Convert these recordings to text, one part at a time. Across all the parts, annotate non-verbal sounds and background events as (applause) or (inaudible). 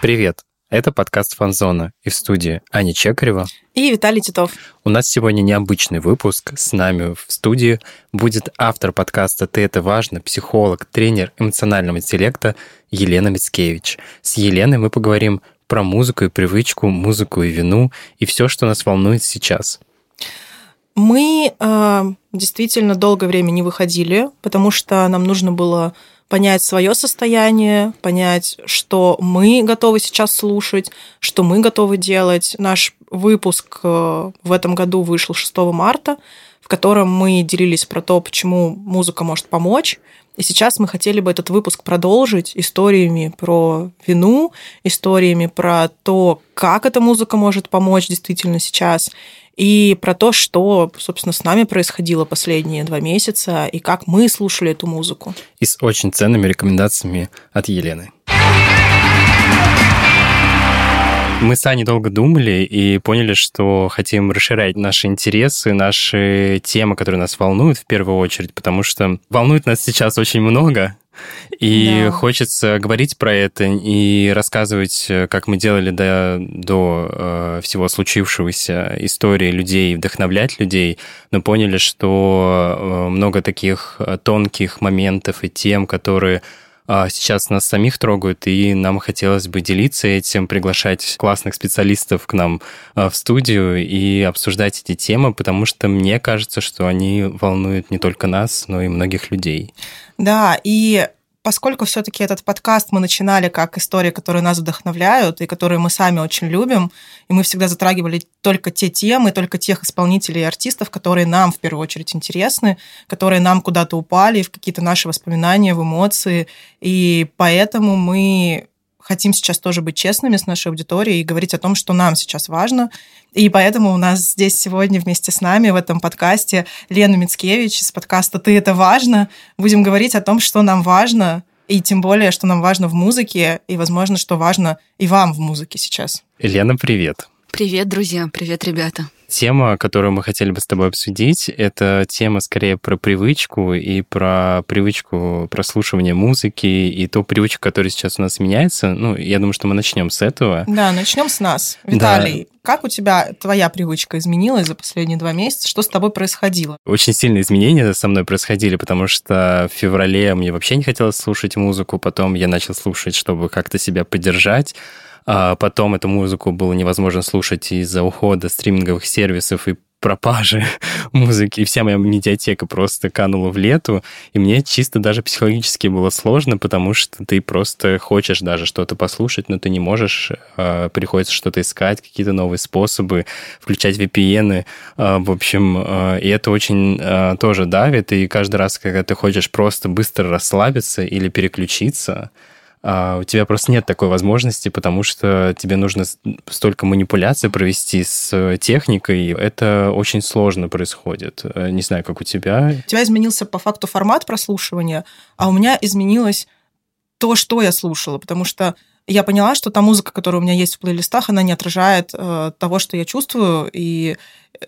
Привет! Это подкаст «Фанзона» и в студии Аня Чекарева и Виталий Титов. У нас сегодня необычный выпуск. С нами в студии будет автор подкаста «Ты это важно», психолог, тренер эмоционального интеллекта Елена Мицкевич. С Еленой мы поговорим про музыку и привычку, музыку и вину и все, что нас волнует сейчас. Мы э, действительно долгое время не выходили, потому что нам нужно было понять свое состояние, понять, что мы готовы сейчас слушать, что мы готовы делать. Наш выпуск э, в этом году вышел 6 марта, в котором мы делились про то, почему музыка может помочь. И сейчас мы хотели бы этот выпуск продолжить историями про вину, историями про то, как эта музыка может помочь действительно сейчас, и про то, что, собственно, с нами происходило последние два месяца, и как мы слушали эту музыку. И с очень ценными рекомендациями от Елены. Мы с Аней долго думали и поняли, что хотим расширять наши интересы, наши темы, которые нас волнуют в первую очередь, потому что волнует нас сейчас очень много, и да. хочется говорить про это и рассказывать, как мы делали до, до э, всего случившегося истории людей, вдохновлять людей, но поняли, что э, много таких э, тонких моментов и тем, которые сейчас нас самих трогают, и нам хотелось бы делиться этим, приглашать классных специалистов к нам в студию и обсуждать эти темы, потому что мне кажется, что они волнуют не только нас, но и многих людей. Да, и поскольку все-таки этот подкаст мы начинали как истории, которые нас вдохновляют и которые мы сами очень любим, и мы всегда затрагивали только те темы, только тех исполнителей и артистов, которые нам в первую очередь интересны, которые нам куда-то упали в какие-то наши воспоминания, в эмоции. И поэтому мы хотим сейчас тоже быть честными с нашей аудиторией и говорить о том, что нам сейчас важно. И поэтому у нас здесь сегодня вместе с нами в этом подкасте Лена Мицкевич из подкаста «Ты это важно». Будем говорить о том, что нам важно, и тем более, что нам важно в музыке, и, возможно, что важно и вам в музыке сейчас. Лена, привет. Привет, друзья. Привет, ребята. Тема, которую мы хотели бы с тобой обсудить, это тема скорее про привычку и про привычку прослушивания музыки и ту привычку, которая сейчас у нас меняется. Ну, я думаю, что мы начнем с этого. Да, начнем с нас. Виталий, да. как у тебя твоя привычка изменилась за последние два месяца? Что с тобой происходило? Очень сильные изменения со мной происходили, потому что в феврале мне вообще не хотелось слушать музыку, потом я начал слушать, чтобы как-то себя поддержать. А потом эту музыку было невозможно слушать из-за ухода стриминговых сервисов и пропажи (laughs) музыки, и вся моя медиатека просто канула в лету, и мне чисто даже психологически было сложно, потому что ты просто хочешь даже что-то послушать, но ты не можешь, э, приходится что-то искать, какие-то новые способы, включать VPN, э, в общем, э, и это очень э, тоже давит, и каждый раз, когда ты хочешь просто быстро расслабиться или переключиться, а у тебя просто нет такой возможности, потому что тебе нужно столько манипуляций провести с техникой. Это очень сложно происходит. Э, не знаю, как у тебя. У тебя изменился по факту формат прослушивания, а у меня изменилось то, что я слушала, потому что я поняла, что та музыка, которая у меня есть в плейлистах, она не отражает э, того, что я чувствую, и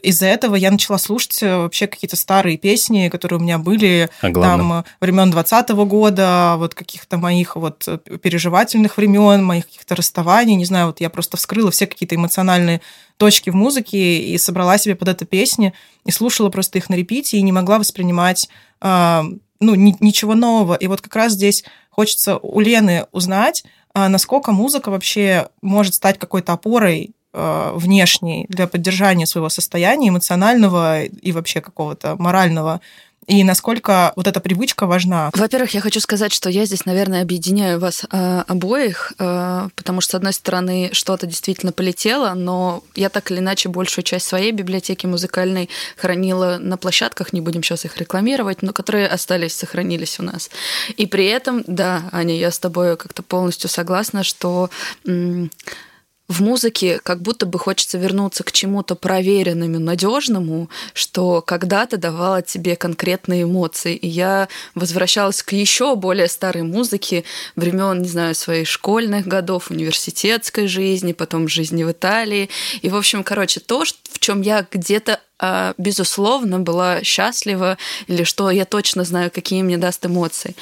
из-за этого я начала слушать э, вообще какие-то старые песни, которые у меня были а там времен 20 года, вот каких-то моих вот э, переживательных времен, моих каких-то расставаний, не знаю, вот я просто вскрыла все какие-то эмоциональные точки в музыке и собрала себе под это песни и слушала просто их на репите и не могла воспринимать э, ну, ни, ничего нового. И вот как раз здесь хочется у Лены узнать, насколько музыка вообще может стать какой-то опорой э, внешней для поддержания своего состояния эмоционального и вообще какого-то морального и насколько вот эта привычка важна? Во-первых, я хочу сказать, что я здесь, наверное, объединяю вас э, обоих, э, потому что, с одной стороны, что-то действительно полетело, но я так или иначе большую часть своей библиотеки музыкальной хранила на площадках, не будем сейчас их рекламировать, но которые остались, сохранились у нас. И при этом, да, Аня, я с тобой как-то полностью согласна, что... М- в музыке как будто бы хочется вернуться к чему-то проверенному, надежному, что когда-то давало тебе конкретные эмоции. И я возвращалась к еще более старой музыке времен, не знаю, своих школьных годов, университетской жизни, потом жизни в Италии. И, в общем, короче, то, в чем я где-то а, безусловно, была счастлива или что я точно знаю, какие мне даст эмоции.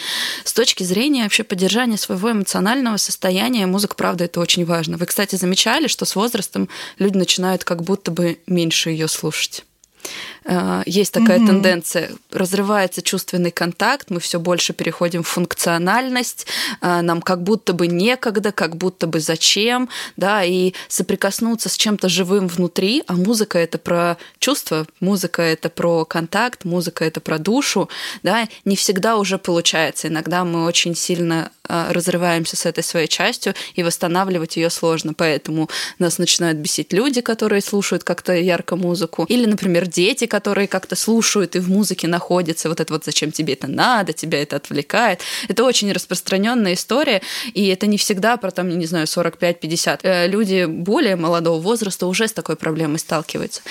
С точки зрения вообще поддержания своего эмоционального состояния, музыка, правда, это очень важно. Вы, кстати, замечали, что с возрастом люди начинают как будто бы меньше ее слушать? Э, есть такая mm-hmm. тенденция, разрывается чувственный контакт, мы все больше переходим в функциональность, э, нам как будто бы некогда, как будто бы зачем, да, и соприкоснуться с чем-то живым внутри, а музыка это про чувства, музыка это про контакт, музыка это про душу, да, не всегда уже получается. Иногда мы очень сильно э, разрываемся с этой своей частью, и восстанавливать ее сложно, поэтому нас начинают бесить люди, которые слушают как-то ярко музыку, или, например, дети, которые как-то слушают и в музыке находятся, вот это вот зачем тебе это надо, тебя это отвлекает. Это очень распространенная история, и это не всегда про там, не знаю, 45-50. Э, люди более молодого возраста уже с такой проблемой сталкиваются.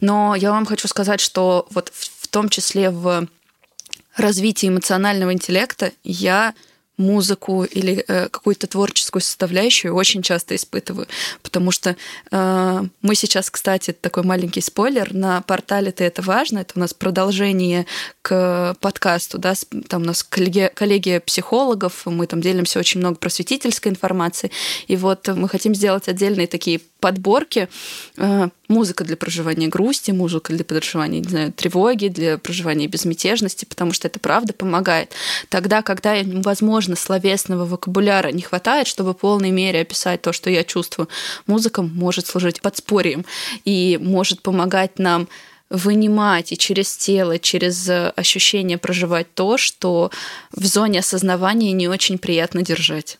Но я вам хочу сказать, что вот в том числе в развитии эмоционального интеллекта я музыку или э, какую-то творческую составляющую очень часто испытываю, потому что э, мы сейчас, кстати, такой маленький спойлер на портале "Ты это важно", это у нас продолжение к подкасту, да, там у нас коллеги, коллеги психологов, мы там делимся очень много просветительской информации, и вот мы хотим сделать отдельные такие подборки э, музыка для проживания грусти, музыка для проживания, не знаю, тревоги, для проживания безмятежности, потому что это правда помогает. Тогда, когда, возможно, словесного вокабуляра. Не хватает, чтобы в полной мере описать то, что я чувствую, музыка может служить подспорьем и может помогать нам вынимать и через тело, через ощущение проживать то, что в зоне осознавания не очень приятно держать.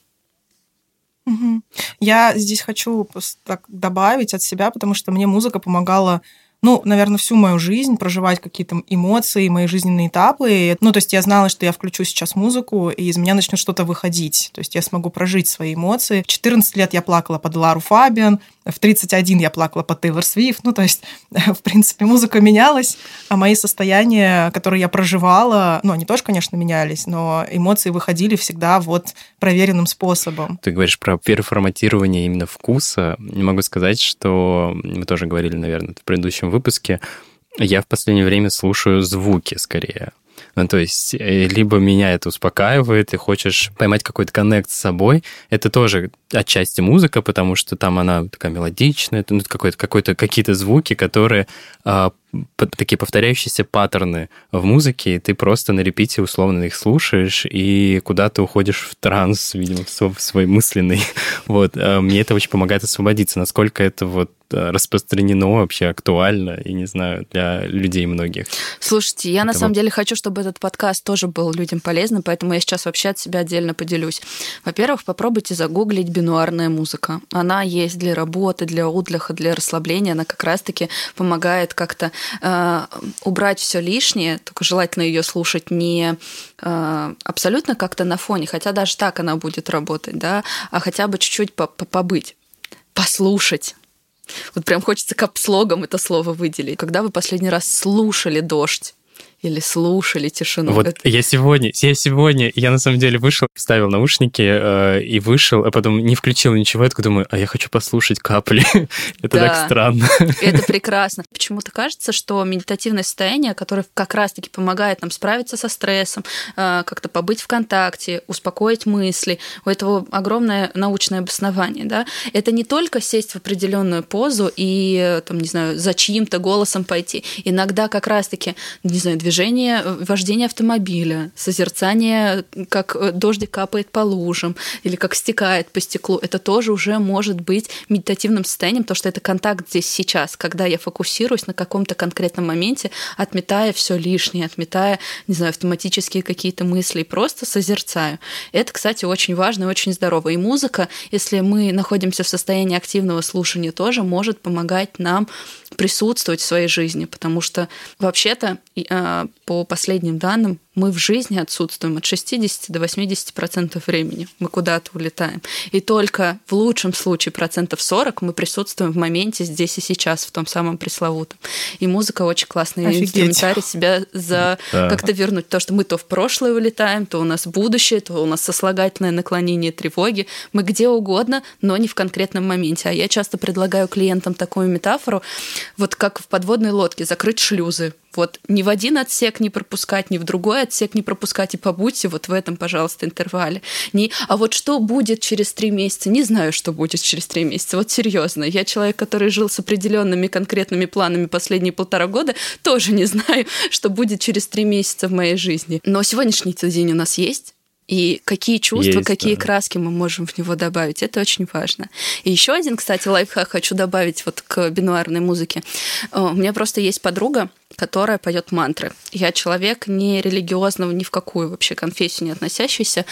Я здесь хочу так добавить от себя, потому что мне музыка помогала ну, наверное, всю мою жизнь проживать какие-то эмоции, мои жизненные этапы. Ну, то есть я знала, что я включу сейчас музыку, и из меня начнет что-то выходить. То есть я смогу прожить свои эмоции. В 14 лет я плакала под Лару Фабиан, в 31 я плакала по Тейлор Свифт. Ну, то есть, (laughs) в принципе, музыка менялась, а мои состояния, которые я проживала, ну, они тоже, конечно, менялись, но эмоции выходили всегда вот проверенным способом. Ты говоришь про переформатирование именно вкуса. Не могу сказать, что мы тоже говорили, наверное, в предыдущем выпуске, я в последнее время слушаю звуки скорее. Ну, то есть, э, либо меня это успокаивает, и хочешь поймать какой-то коннект с собой. Это тоже отчасти музыка, потому что там она такая мелодичная, ну, какой-то, какой-то, какие-то звуки, которые а, такие повторяющиеся паттерны в музыке, и ты просто на репите условно их слушаешь, и куда-то уходишь в транс, видимо, в свой мысленный. (laughs) Вот. А мне это очень помогает освободиться. Насколько это вот э, распространено вообще, актуально, и не знаю, для людей многих. Слушайте, я это на самом деле хочу, чтобы этот подкаст тоже был людям полезным, поэтому я сейчас вообще от себя отдельно поделюсь. Во-первых, попробуйте загуглить бинуарная музыка. Она есть для работы, для отдыха, для расслабления. Она как раз-таки помогает как-то э, убрать все лишнее, только желательно ее слушать не э, абсолютно как-то на фоне, хотя даже так она будет работать, да, а хотя бы чуть-чуть побыть, послушать. Вот прям хочется капслогом это слово выделить. Когда вы последний раз слушали дождь? Или слушали тишину. Вот это... я сегодня, я сегодня, я на самом деле вышел, вставил наушники э, и вышел, а потом не включил ничего, я такой думаю, а я хочу послушать капли. (laughs) это да. так странно. это (laughs) прекрасно. Почему-то кажется, что медитативное состояние, которое как раз-таки помогает нам справиться со стрессом, э, как-то побыть в контакте, успокоить мысли, у этого огромное научное обоснование, да, это не только сесть в определенную позу и, там, не знаю, за чьим-то голосом пойти. Иногда как раз-таки, не знаю, движение, э, вождение автомобиля, созерцание, как э, дождик капает по лужам или как стекает по стеклу, это тоже уже может быть медитативным состоянием, потому что это контакт здесь сейчас, когда я фокусируюсь на каком-то конкретном моменте, отметая все лишнее, отметая, не знаю, автоматические какие-то мысли, просто созерцаю. Это, кстати, очень важно и очень здорово. И музыка, если мы находимся в состоянии активного слушания, тоже может помогать нам присутствовать в своей жизни, потому что вообще-то, по последним данным, мы в жизни отсутствуем от 60 до 80 процентов времени. Мы куда-то улетаем. И только в лучшем случае процентов 40 мы присутствуем в моменте здесь и сейчас, в том самом пресловутом. И музыка очень классный Офигеть. инструментарий себя за (laughs) да. как-то вернуть. То, что мы то в прошлое улетаем, то у нас будущее, то у нас сослагательное наклонение тревоги. Мы где угодно, но не в конкретном моменте. А я часто предлагаю клиентам такую метафору, вот как в подводной лодке, закрыть шлюзы вот ни в один отсек не пропускать, ни в другой отсек не пропускать, и побудьте вот в этом, пожалуйста, интервале. Не, а вот что будет через три месяца? Не знаю, что будет через три месяца. Вот серьезно. Я человек, который жил с определенными конкретными планами последние полтора года, тоже не знаю, что будет через три месяца в моей жизни. Но сегодняшний день у нас есть и какие чувства, Есть, какие да. краски мы можем в него добавить. Это очень важно. И еще один, кстати, лайфхак хочу добавить вот к бинуарной музыке. Э, у меня просто есть подруга, которая поет мантры. Я человек не религиозного, ни в какую вообще конфессию не относящийся,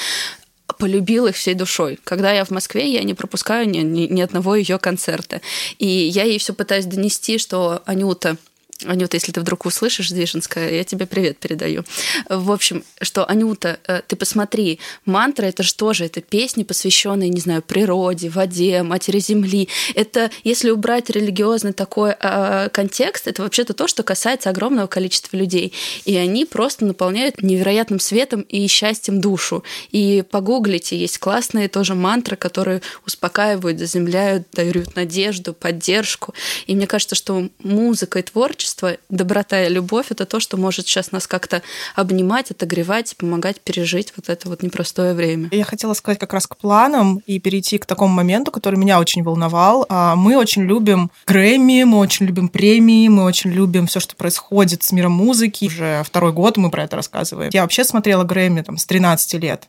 полюбил их всей душой. Когда я в Москве, я не пропускаю ни, ни, ни одного ее концерта. И я ей все пытаюсь донести, что Анюта, Анюта, если ты вдруг услышишь, Движенская, я тебе привет передаю. В общем, что, Анюта, э, ты посмотри, мантра — это же тоже, это песни, посвященные, не знаю, природе, воде, матери земли. Это, если убрать религиозный такой э, контекст, это вообще-то то, что касается огромного количества людей. И они просто наполняют невероятным светом и счастьем душу. И погуглите, есть классные тоже мантры, которые успокаивают, заземляют, дают надежду, поддержку. И мне кажется, что музыка и творчество творчество, доброта и любовь — это то, что может сейчас нас как-то обнимать, отогревать, помогать пережить вот это вот непростое время. Я хотела сказать как раз к планам и перейти к такому моменту, который меня очень волновал. А, мы очень любим Грэмми, мы очень любим премии, мы очень любим все, что происходит с миром музыки. Уже второй год мы про это рассказываем. Я вообще смотрела Грэмми там, с 13 лет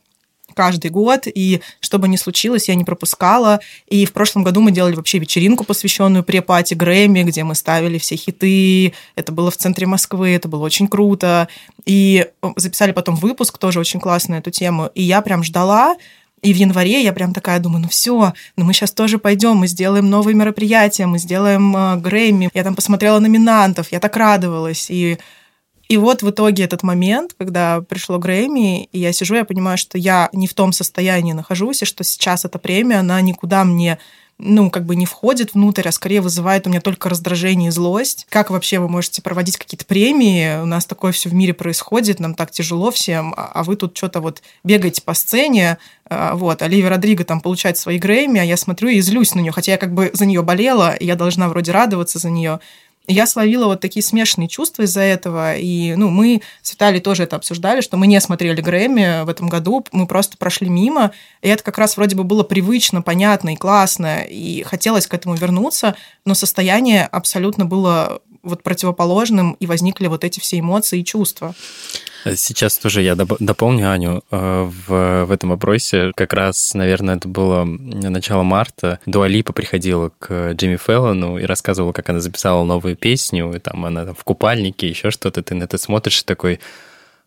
каждый год, и что бы ни случилось, я не пропускала. И в прошлом году мы делали вообще вечеринку, посвященную препати Грэмми, где мы ставили все хиты. Это было в центре Москвы, это было очень круто. И записали потом выпуск, тоже очень классно на эту тему. И я прям ждала, и в январе я прям такая думаю, ну все, ну мы сейчас тоже пойдем, мы сделаем новые мероприятия, мы сделаем э, Грэмми. Я там посмотрела номинантов, я так радовалась. И и вот в итоге этот момент, когда пришло Грэмми, и я сижу, я понимаю, что я не в том состоянии нахожусь, и что сейчас эта премия, она никуда мне ну, как бы не входит внутрь, а скорее вызывает у меня только раздражение и злость. Как вообще вы можете проводить какие-то премии? У нас такое все в мире происходит, нам так тяжело всем, а, а вы тут что-то вот бегаете по сцене, а, вот, Оливия Родриго там получает свои Грэмми, а я смотрю и злюсь на нее, хотя я как бы за нее болела, и я должна вроде радоваться за нее, я словила вот такие смешанные чувства из-за этого. И ну, мы с Виталией тоже это обсуждали, что мы не смотрели Грэмми в этом году, мы просто прошли мимо. И это как раз вроде бы было привычно, понятно и классно, и хотелось к этому вернуться, но состояние абсолютно было вот противоположным, и возникли вот эти все эмоции и чувства. Сейчас тоже я дополню Аню э, в, в этом вопросе. Как раз, наверное, это было начало марта. Дуалипа приходила к Джимми Феллону и рассказывала, как она записала новую песню, и там она там в купальнике, еще что-то. Ты на это смотришь такой,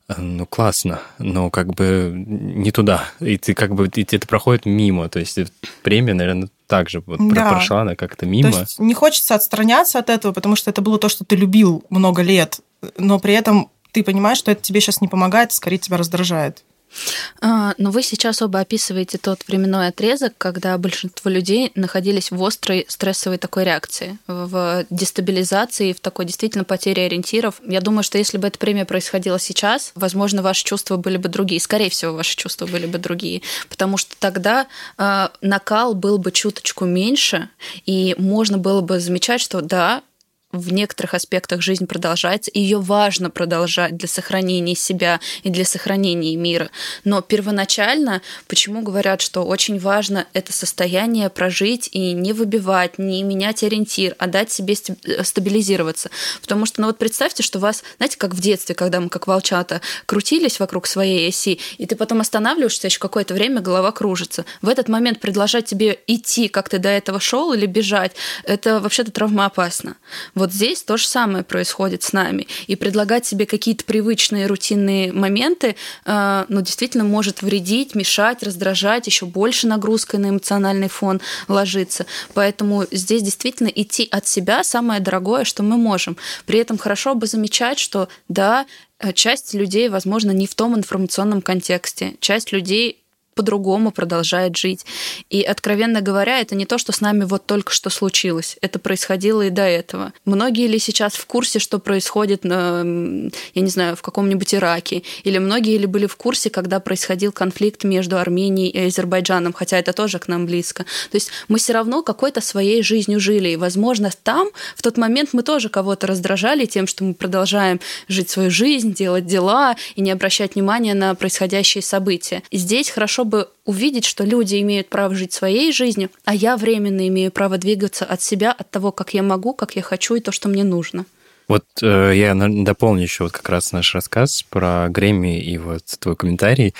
«Э, ну классно, но как бы не туда. И ты как бы и это проходит мимо. То есть премия, наверное, также вот да. прошла она как-то мимо. То есть не хочется отстраняться от этого, потому что это было то, что ты любил много лет, но при этом ты понимаешь, что это тебе сейчас не помогает, а скорее тебя раздражает. А, но вы сейчас оба описываете тот временной отрезок, когда большинство людей находились в острой стрессовой такой реакции, в дестабилизации, в такой действительно потере ориентиров. Я думаю, что если бы эта премия происходила сейчас, возможно, ваши чувства были бы другие. Скорее всего, ваши чувства были бы другие. Потому что тогда э, накал был бы чуточку меньше, и можно было бы замечать, что да, в некоторых аспектах жизнь продолжается, и ее важно продолжать для сохранения себя и для сохранения мира. Но первоначально, почему говорят, что очень важно это состояние прожить и не выбивать, не менять ориентир, а дать себе э, стабилизироваться. Потому что, ну вот представьте, что вас, знаете, как в детстве, когда мы как волчата крутились вокруг своей оси, и ты потом останавливаешься, еще какое-то время голова кружится. В этот момент предложить тебе идти, как ты до этого шел, или бежать, это вообще-то травмоопасно. Вот здесь то же самое происходит с нами. И предлагать себе какие-то привычные рутинные моменты, э, ну, действительно может вредить, мешать, раздражать, еще больше нагрузкой на эмоциональный фон ложиться. Поэтому здесь действительно идти от себя самое дорогое, что мы можем. При этом хорошо бы замечать, что да, Э, часть людей, возможно, не в том информационном контексте. Часть людей по-другому продолжает жить. И, откровенно говоря, это не то, что с нами вот только что случилось. Это происходило и до этого. Многие ли сейчас в курсе, что происходит, я не знаю, в каком-нибудь Ираке? Или многие ли были в курсе, когда происходил конфликт между Арменией и Азербайджаном, хотя это тоже к нам близко. То есть мы все равно какой-то своей жизнью жили. И, возможно, там в тот момент мы тоже кого-то раздражали тем, что мы продолжаем жить свою жизнь, делать дела и не обращать внимания на происходящие события. И здесь хорошо чтобы увидеть, что люди имеют право жить своей жизнью, а я временно имею право двигаться от себя, от того, как я могу, как я хочу и то, что мне нужно. Вот э, я дополню еще вот как раз наш рассказ про Грэмми и вот твой комментарий.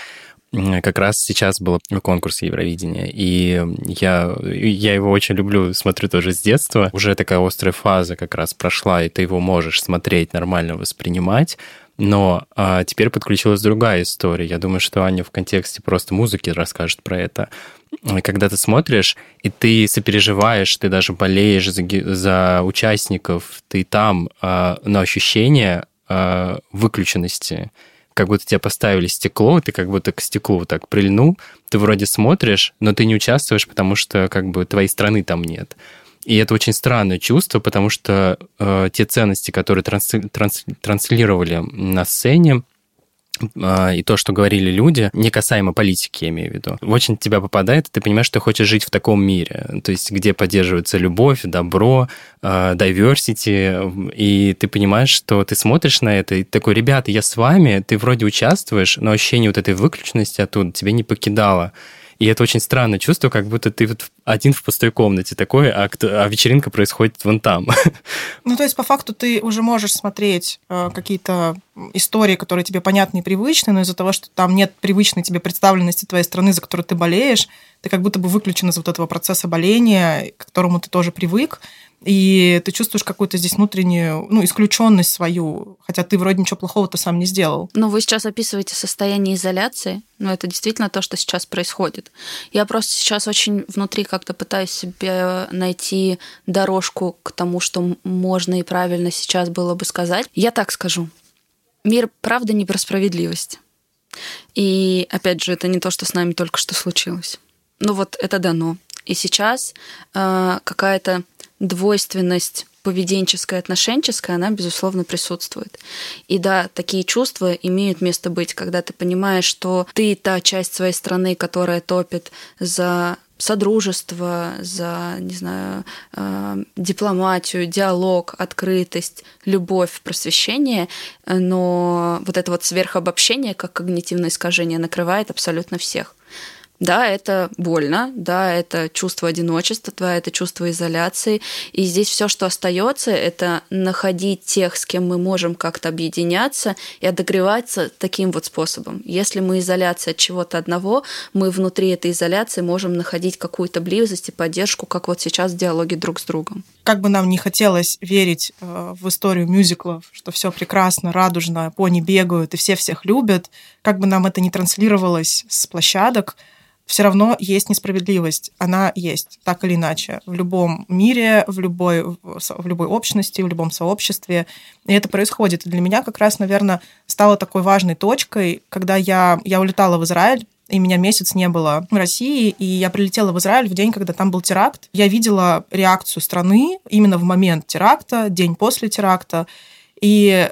Как раз сейчас был конкурс Евровидения, и я, я его очень люблю, смотрю тоже с детства. Уже такая острая фаза как раз прошла, и ты его можешь смотреть, нормально воспринимать. Но а, теперь подключилась другая история. Я думаю, что Аня в контексте просто музыки расскажет про это. Когда ты смотришь, и ты сопереживаешь, ты даже болеешь за, за участников, ты там, а, но ощущение а, выключенности, как будто тебя поставили стекло, ты как будто к стеклу так прильнул, ты вроде смотришь, но ты не участвуешь, потому что как бы твоей страны там нет. И это очень странное чувство, потому что э, те ценности, которые трансли, транс, транслировали на сцене, э, и то, что говорили люди, не касаемо политики, я имею в виду, очень тебя попадает, и ты понимаешь, что ты хочешь жить в таком мире, то есть где поддерживается любовь, добро, э, diversity, и ты понимаешь, что ты смотришь на это, и такой, ребята, я с вами, ты вроде участвуешь, но ощущение вот этой выключенности оттуда тебя не покидало. И это очень странное чувство, как будто ты вот один в пустой комнате такой, а, кто, а вечеринка происходит вон там. (laughs) Ну, то есть, по факту, ты уже можешь смотреть э, какие-то истории, которые тебе понятны и привычны, но из-за того, что там нет привычной тебе представленности твоей страны, за которую ты болеешь, ты как будто бы выключен из вот этого процесса боления, к которому ты тоже привык, и ты чувствуешь какую-то здесь внутреннюю, ну, исключенность свою, хотя ты вроде ничего плохого-то сам не сделал. Ну, вы сейчас описываете состояние изоляции, но это действительно то, что сейчас происходит. Я просто сейчас очень внутри как-то пытаюсь себе найти дорожку к тому, что можно и правильно сейчас было бы сказать. Я так скажу. Мир, правда, не про справедливость. И, опять же, это не то, что с нами только что случилось. Ну вот это дано. И сейчас э, какая-то двойственность поведенческая, отношенческая, она, безусловно, присутствует. И да, такие чувства имеют место быть, когда ты понимаешь, что ты та часть своей страны, которая топит за содружество, за, не знаю, э, дипломатию, диалог, открытость, любовь, просвещение, но вот это вот сверхобобщение, как когнитивное искажение, накрывает абсолютно всех. Да, это больно, да, это чувство одиночества, да, это чувство изоляции. И здесь все, что остается, это находить тех, с кем мы можем как-то объединяться и отогреваться таким вот способом. Если мы изоляция от чего-то одного, мы внутри этой изоляции можем находить какую-то близость и поддержку, как вот сейчас в диалоге друг с другом. Как бы нам не хотелось верить э, в историю мюзиклов, что все прекрасно, радужно, пони бегают и все всех любят, как бы нам это не транслировалось с площадок, все равно есть несправедливость. Она есть, так или иначе, в любом мире, в любой, в любой общности, в любом сообществе. И это происходит. И для меня как раз, наверное, стало такой важной точкой, когда я, я улетала в Израиль, и меня месяц не было в России, и я прилетела в Израиль в день, когда там был теракт. Я видела реакцию страны именно в момент теракта, день после теракта, и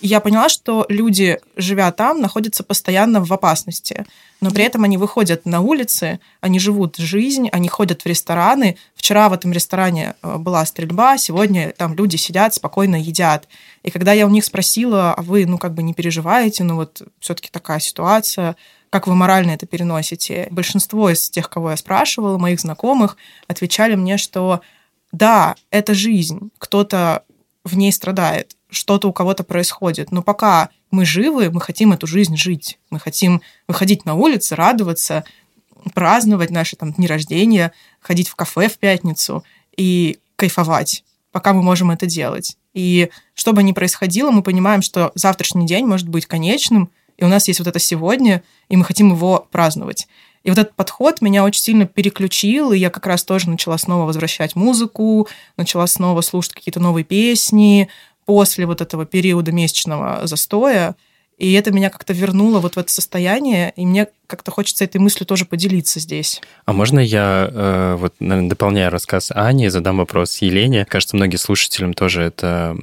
я поняла, что люди, живя там, находятся постоянно в опасности. Но при этом они выходят на улицы, они живут жизнь, они ходят в рестораны. Вчера в этом ресторане э, была стрельба, сегодня там люди сидят, спокойно едят. И когда я у них спросила, а вы, ну, как бы не переживаете, ну, вот все-таки такая ситуация, как вы морально это переносите? Большинство из тех, кого я спрашивала, моих знакомых, отвечали мне, что да, это жизнь, кто-то в ней страдает, что-то у кого-то происходит. Но пока мы живы, мы хотим эту жизнь жить. Мы хотим выходить на улицы, радоваться, праздновать наши там дни рождения, ходить в кафе в пятницу и кайфовать, пока мы можем это делать. И что бы ни происходило, мы понимаем, что завтрашний день может быть конечным, и у нас есть вот это сегодня, и мы хотим его праздновать. И вот этот подход меня очень сильно переключил, и я как раз тоже начала снова возвращать музыку, начала снова слушать какие-то новые песни, после вот этого периода месячного застоя, и это меня как-то вернуло вот в это состояние, и мне как-то хочется этой мыслью тоже поделиться здесь. А можно я, э, вот, наверное, дополняя рассказ Ани, задам вопрос Елене? Кажется, многим слушателям тоже это,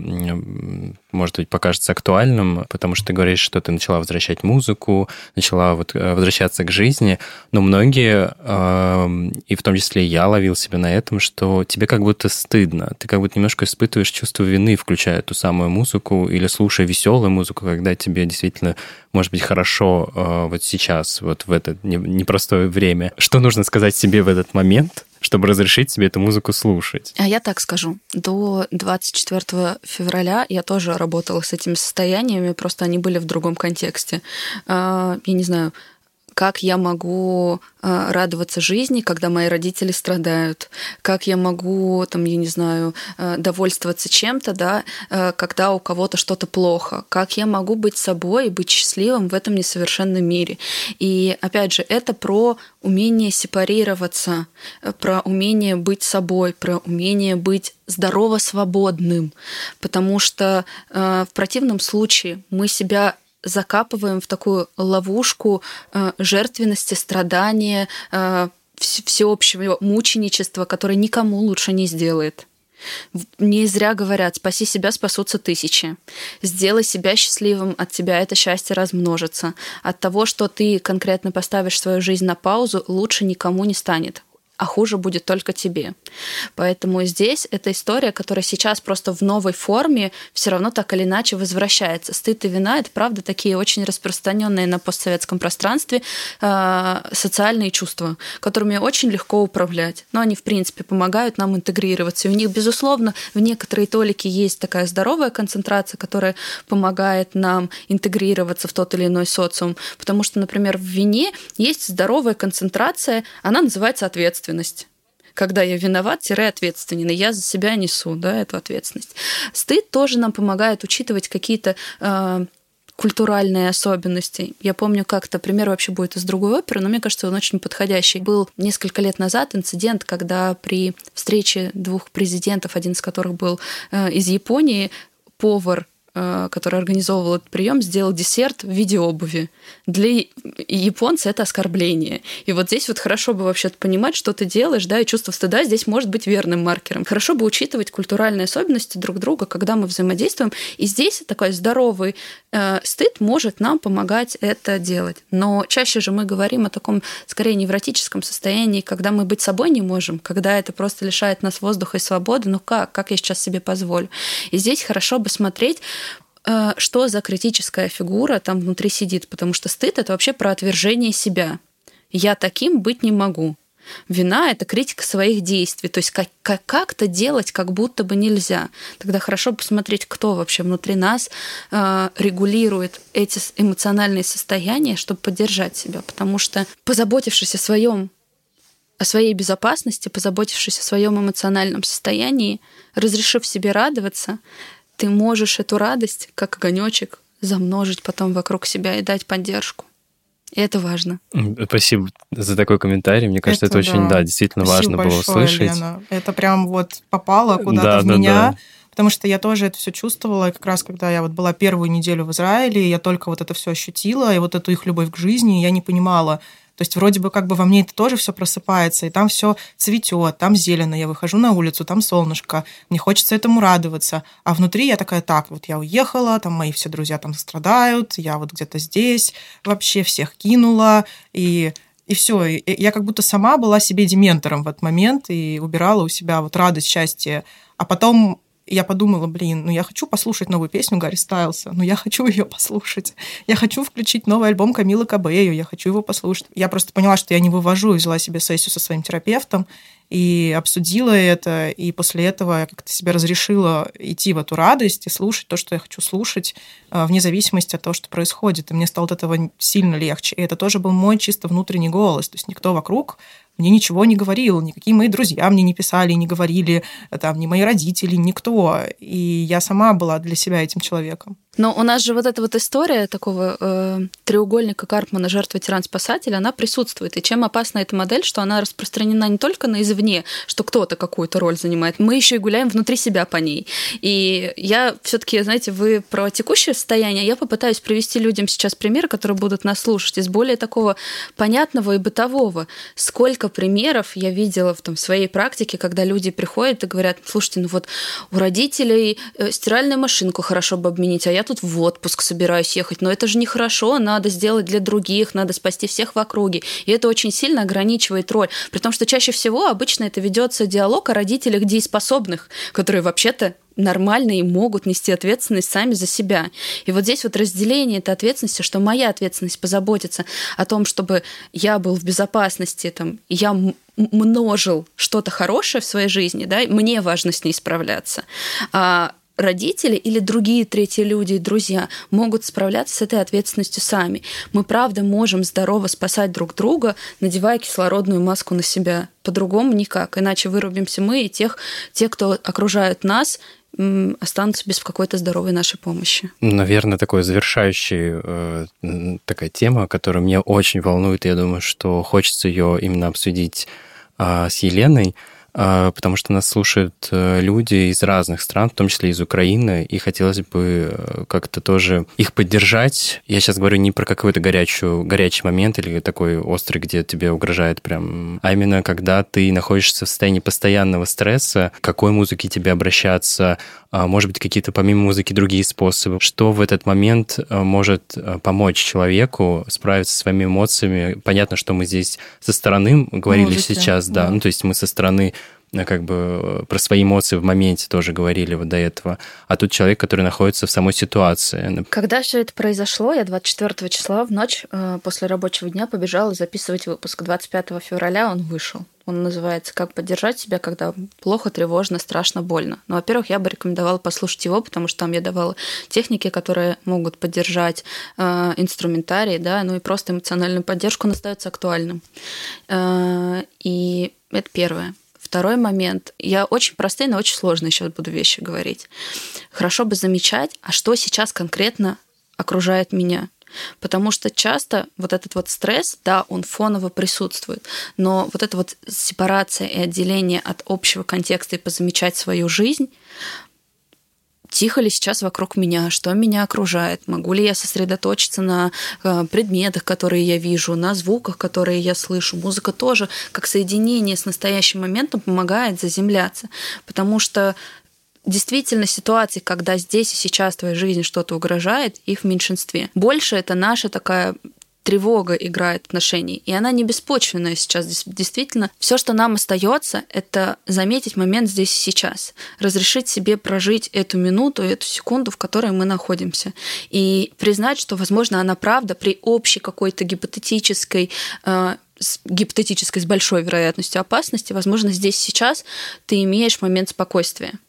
может быть, покажется актуальным, потому что ты говоришь, что ты начала возвращать музыку, начала вот э, возвращаться к жизни, но многие, эм, и в том числе я ловил себя на этом, что тебе как будто стыдно, ты как будто немножко испытываешь чувство вины, включая ту самую музыку или слушая веселую музыку, когда тебе действительно, может быть, хорошо э, вот сейчас, вот в это непростое время. Что нужно сказать себе в этот момент, чтобы разрешить себе эту музыку слушать? А я так скажу. До 24 февраля я тоже работала с этими состояниями, просто они были в другом контексте. А, я не знаю, как я могу э, радоваться жизни, когда мои родители страдают, как я могу, там, я не знаю, э, довольствоваться чем-то, да, э, когда у кого-то что-то плохо, как я могу быть собой и быть счастливым в этом несовершенном мире. И опять же, это про умение сепарироваться, про умение быть собой, про умение быть здорово свободным, потому что э, в противном случае мы себя закапываем в такую ловушку э, жертвенности, страдания, э, всеобщего мученичества, которое никому лучше не сделает. Не зря говорят, спаси себя, спасутся тысячи. Сделай себя счастливым, от тебя это счастье размножится. От того, что ты конкретно поставишь свою жизнь на паузу, лучше никому не станет а хуже будет только тебе. Поэтому здесь эта история, которая сейчас просто в новой форме все равно так или иначе возвращается. Стыд и вина — это, правда, такие очень распространенные на постсоветском пространстве э, социальные чувства, которыми очень легко управлять. Но они, в принципе, помогают нам интегрироваться. И у них, безусловно, в некоторые толики есть такая здоровая концентрация, которая помогает нам интегрироваться в тот или иной социум. Потому что, например, в вине есть здоровая концентрация, она называется ответственность ответственность когда я виноват-ответственен, и я за себя несу да, эту ответственность. Стыд тоже нам помогает учитывать какие-то э, культуральные особенности. Я помню как-то, пример вообще будет из другой оперы, но мне кажется, он очень подходящий. Был несколько лет назад инцидент, когда при встрече двух президентов, один из которых был э, из Японии, повар который организовывал этот прием, сделал десерт в виде обуви. Для японца это оскорбление. И вот здесь вот хорошо бы вообще понимать, что ты делаешь, да, и чувство стыда здесь может быть верным маркером. Хорошо бы учитывать культуральные особенности друг друга, когда мы взаимодействуем. И здесь такой здоровый э, стыд может нам помогать это делать. Но чаще же мы говорим о таком, скорее, невротическом состоянии, когда мы быть собой не можем, когда это просто лишает нас воздуха и свободы. Ну как? Как я сейчас себе позволю? И здесь хорошо бы смотреть, Э, что за критическая фигура там внутри сидит, потому что стыд это вообще про отвержение себя. Я таким быть не могу. Вина — это критика своих действий, то есть как- как-то делать как будто бы нельзя. Тогда хорошо посмотреть, кто вообще внутри нас э, регулирует эти эмоциональные состояния, чтобы поддержать себя, потому что позаботившись о своем о своей безопасности, позаботившись о своем эмоциональном состоянии, разрешив себе радоваться, ты можешь эту радость, как огонечек, замножить потом вокруг себя и дать поддержку. И это важно. Спасибо за такой комментарий. Мне кажется, это, это очень, да, действительно Спасибо важно большое, было услышать. Лена. Это прям вот попало куда-то да, в да, меня. Да. Потому что я тоже это все чувствовала, и как раз когда я вот была первую неделю в Израиле, я только вот это все ощутила, и вот эту их любовь к жизни, я не понимала, то есть вроде бы как бы во мне это тоже все просыпается, и там все цветет, там зелено, я выхожу на улицу, там солнышко, мне хочется этому радоваться. А внутри я такая, так, вот я уехала, там мои все друзья там страдают, я вот где-то здесь вообще всех кинула, и и все. Я как будто сама была себе дементором в этот момент и убирала у себя вот радость, счастье. А потом я подумала, блин, ну я хочу послушать новую песню Гарри Стайлса, ну я хочу ее послушать. Я хочу включить новый альбом Камилы Кабею, я хочу его послушать. Я просто поняла, что я не вывожу, взяла себе сессию со своим терапевтом и обсудила это, и после этого я как-то себе разрешила идти в эту радость и слушать то, что я хочу слушать, э, вне зависимости от того, что происходит. И мне стало от этого сильно легче. И это тоже был мой чисто внутренний голос. То есть никто вокруг мне ничего не говорил, никакие мои друзья мне не писали, не говорили, там, ни мои родители, никто. И я сама была для себя этим человеком. Но у нас же вот эта вот история такого э, треугольника Карпмана жертва тиран спасатель, она присутствует. И чем опасна эта модель, что она распространена не только на извне, что кто-то какую-то роль занимает, мы еще и гуляем внутри себя по ней. И я все-таки, знаете, вы про текущее состояние, я попытаюсь привести людям сейчас примеры, которые будут нас слушать, из более такого понятного и бытового. Сколько примеров я видела в, там, своей практике, когда люди приходят и говорят, слушайте, ну вот у родителей э, стиральную машинку хорошо бы обменить, а я тут в отпуск собираюсь ехать, но это же нехорошо, надо сделать для других, надо спасти всех в округе. И это очень сильно ограничивает роль. При том, что чаще всего обычно это ведется диалог о родителях дееспособных, которые вообще-то нормально и могут нести ответственность сами за себя. И вот здесь вот разделение этой ответственности, что моя ответственность позаботиться о том, чтобы я был в безопасности, там, я множил что-то хорошее в своей жизни, да, мне важно с ней справляться. А родители или другие третьи люди и друзья могут справляться с этой ответственностью сами. Мы правда можем здорово спасать друг друга, надевая кислородную маску на себя. По-другому никак. Иначе вырубимся мы и тех, те, кто окружают нас, останутся без какой-то здоровой нашей помощи. Наверное, такой завершающий э, такая тема, которая меня очень волнует, и я думаю, что хочется ее именно обсудить э, с Еленой. Потому что нас слушают э, люди из разных стран, в том числе из Украины, и хотелось бы э, как-то тоже их поддержать. Я сейчас говорю не про какой-то горячую, горячий момент или такой острый, где тебе угрожает прям, а именно когда ты находишься в состоянии постоянного стресса, к какой музыке тебе обращаться, а, может быть, какие-то помимо музыки другие способы. Что в этот момент э, может помочь человеку справиться со своими эмоциями? Понятно, что мы здесь со стороны говорили Музыки, сейчас, да, да, ну то есть мы со стороны как бы э, про свои эмоции в моменте тоже говорили вот до этого. А тут человек, который находится в самой ситуации. Когда все это произошло, я 24 числа в ночь э, после рабочего дня побежала записывать выпуск. 25 февраля он вышел. Он называется «Как поддержать себя, когда плохо, тревожно, страшно, больно». Ну, во-первых, я бы рекомендовала послушать его, потому что там я давала техники, которые могут поддержать э, инструментарий, да, ну и просто эмоциональную поддержку, он остается актуальным. Э, и это первое. Второй момент. Я очень простые, но очень сложные сейчас буду вещи говорить. Хорошо бы замечать, а что сейчас конкретно окружает меня. Потому что часто вот этот вот стресс, да, он фоново присутствует, но вот эта вот сепарация и отделение от общего контекста и позамечать свою жизнь, тихо ли сейчас вокруг меня, что меня окружает, могу ли я сосредоточиться на э, предметах, которые я вижу, на звуках, которые я слышу. Музыка тоже, как соединение с настоящим моментом, помогает заземляться, потому что действительно ситуации, когда здесь и сейчас твоей жизни что-то угрожает, их в меньшинстве. Больше это наша такая тревога играет в отношении. И она не беспочвенная сейчас. Действительно, все, что нам остается, это заметить момент здесь и сейчас. Разрешить себе прожить эту минуту, эту секунду, в которой мы находимся. И признать, что, возможно, она правда при общей какой-то гипотетической э, с гипотетической с большой вероятностью опасности, возможно, здесь сейчас ты имеешь момент спокойствия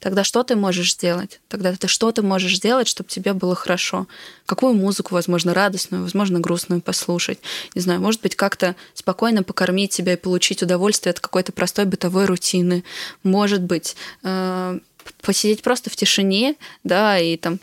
тогда что ты можешь сделать? Тогда ты что ты можешь сделать, чтобы тебе было хорошо? Какую музыку, возможно, радостную, возможно, грустную послушать? Не знаю, может быть, как-то спокойно покормить себя и получить удовольствие от какой-то простой бытовой рутины. Может быть, э, посидеть просто в тишине, да, и там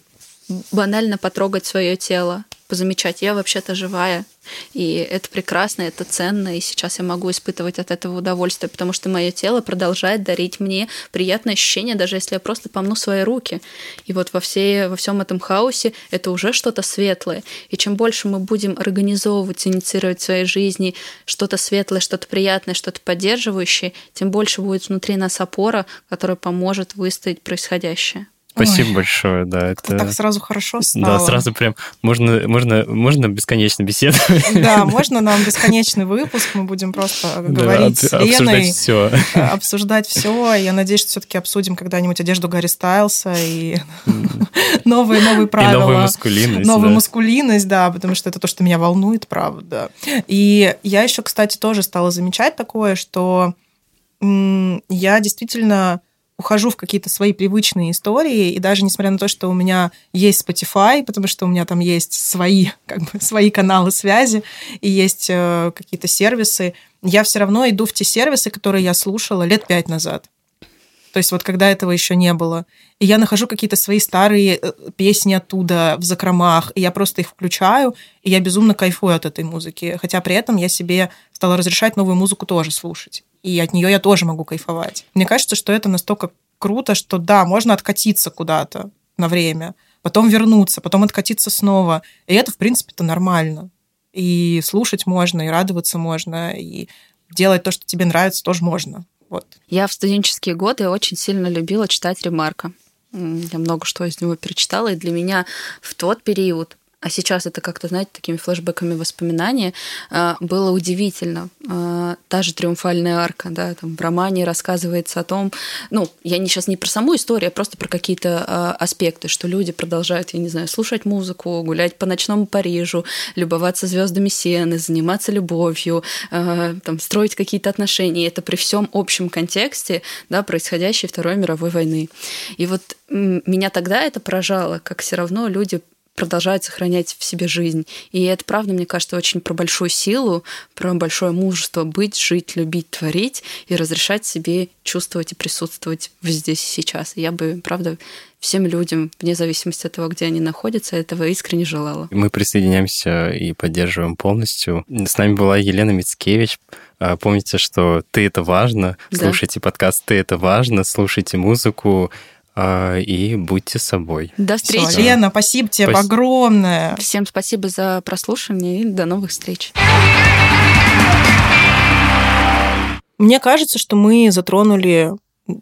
банально потрогать свое тело, позамечать, я вообще-то живая, и это прекрасно, это ценно, и сейчас я могу испытывать от этого удовольствие, потому что мое тело продолжает дарить мне приятное ощущение, даже если я просто помну свои руки. И вот во, всей, во всем этом хаосе это уже что-то светлое. И чем больше мы будем организовывать, инициировать в своей жизни что-то светлое, что-то приятное, что-то поддерживающее, тем больше будет внутри нас опора, которая поможет выстоять происходящее. Спасибо Ой. большое, да. Это... Так сразу хорошо стало. Да, сразу прям можно, можно, можно бесконечно беседовать. Да, можно нам бесконечный выпуск, мы будем просто говорить да, с Леной. Обсуждать все. Обсуждать все. Я надеюсь, что все-таки обсудим когда-нибудь одежду Гарри Стайлса и (laughs) новые, новые правила. И новую маскулинность. Новую да. маскулинность, да, потому что это то, что меня волнует, правда. И я еще, кстати, тоже стала замечать такое, что я действительно ухожу в какие-то свои привычные истории, и даже несмотря на то, что у меня есть Spotify, потому что у меня там есть свои, как бы, свои каналы связи, и есть э, какие-то сервисы, я все равно иду в те сервисы, которые я слушала лет пять назад. То есть вот когда этого еще не было. И я нахожу какие-то свои старые э, песни оттуда в закромах, и я просто их включаю, и я безумно кайфую от этой музыки. Хотя при этом я себе стала разрешать новую музыку тоже слушать. И от нее я тоже могу кайфовать. Мне кажется, что это настолько круто, что да, можно откатиться куда-то на время, потом вернуться, потом откатиться снова. И это, в принципе, это нормально. И слушать можно, и радоваться можно, и делать то, что тебе нравится, тоже можно. Вот. Я в студенческие годы очень сильно любила читать Ремарка. Я много что из него перечитала, и для меня в тот период а сейчас это как-то, знаете, такими флешбеками воспоминания, а, было удивительно. А, та же триумфальная арка, да, там в романе рассказывается о том, ну, я не сейчас не про саму историю, а просто про какие-то а, аспекты, что люди продолжают, я не знаю, слушать музыку, гулять по ночному Парижу, любоваться звездами Сены, заниматься любовью, там, строить какие-то отношения. Это при всем общем контексте, да, происходящей Второй мировой войны. И вот меня тогда это поражало, как все равно люди продолжают сохранять в себе жизнь. И это, правда, мне кажется, очень про большую силу, про большое мужество быть, жить, любить, творить и разрешать себе чувствовать и присутствовать здесь и сейчас. И я бы, правда, всем людям, вне зависимости от того, где они находятся, этого искренне желала. Мы присоединяемся и поддерживаем полностью. С нами была Елена Мицкевич. А, помните, что «ты — это важно», да. слушайте подкаст «ты — это важно», слушайте музыку, и будьте собой. До встречи. Все, Лена, спасибо тебе Спас... огромное. Всем спасибо за прослушивание и до новых встреч. Мне кажется, что мы затронули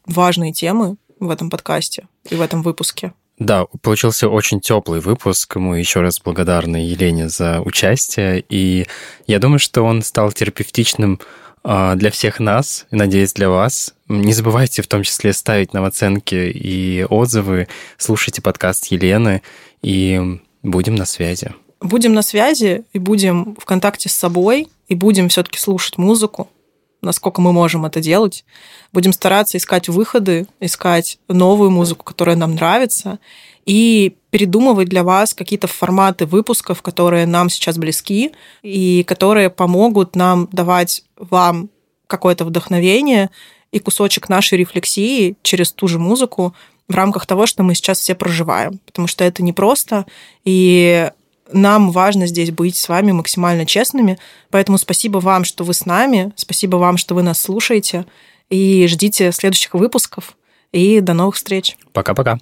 важные темы в этом подкасте и в этом выпуске. Да, получился очень теплый выпуск. Мы еще раз благодарны Елене за участие. И я думаю, что он стал терапевтичным а, для всех нас, надеюсь, для вас. Не забывайте в том числе ставить нам оценки и отзывы, слушайте подкаст Елены, и будем на связи. Будем на связи и будем в контакте с собой, и будем все-таки слушать музыку, насколько мы можем это делать. Будем стараться искать выходы, искать новую музыку, которая нам нравится, и передумывать для вас какие-то форматы выпусков, которые нам сейчас близки и которые помогут нам давать вам какое-то вдохновение и кусочек нашей рефлексии через ту же музыку в рамках того, что мы сейчас все проживаем. Потому что это непросто, и нам важно здесь быть с вами максимально честными. Поэтому спасибо вам, что вы с нами, спасибо вам, что вы нас слушаете, и ждите следующих выпусков. И до новых встреч. Пока-пока.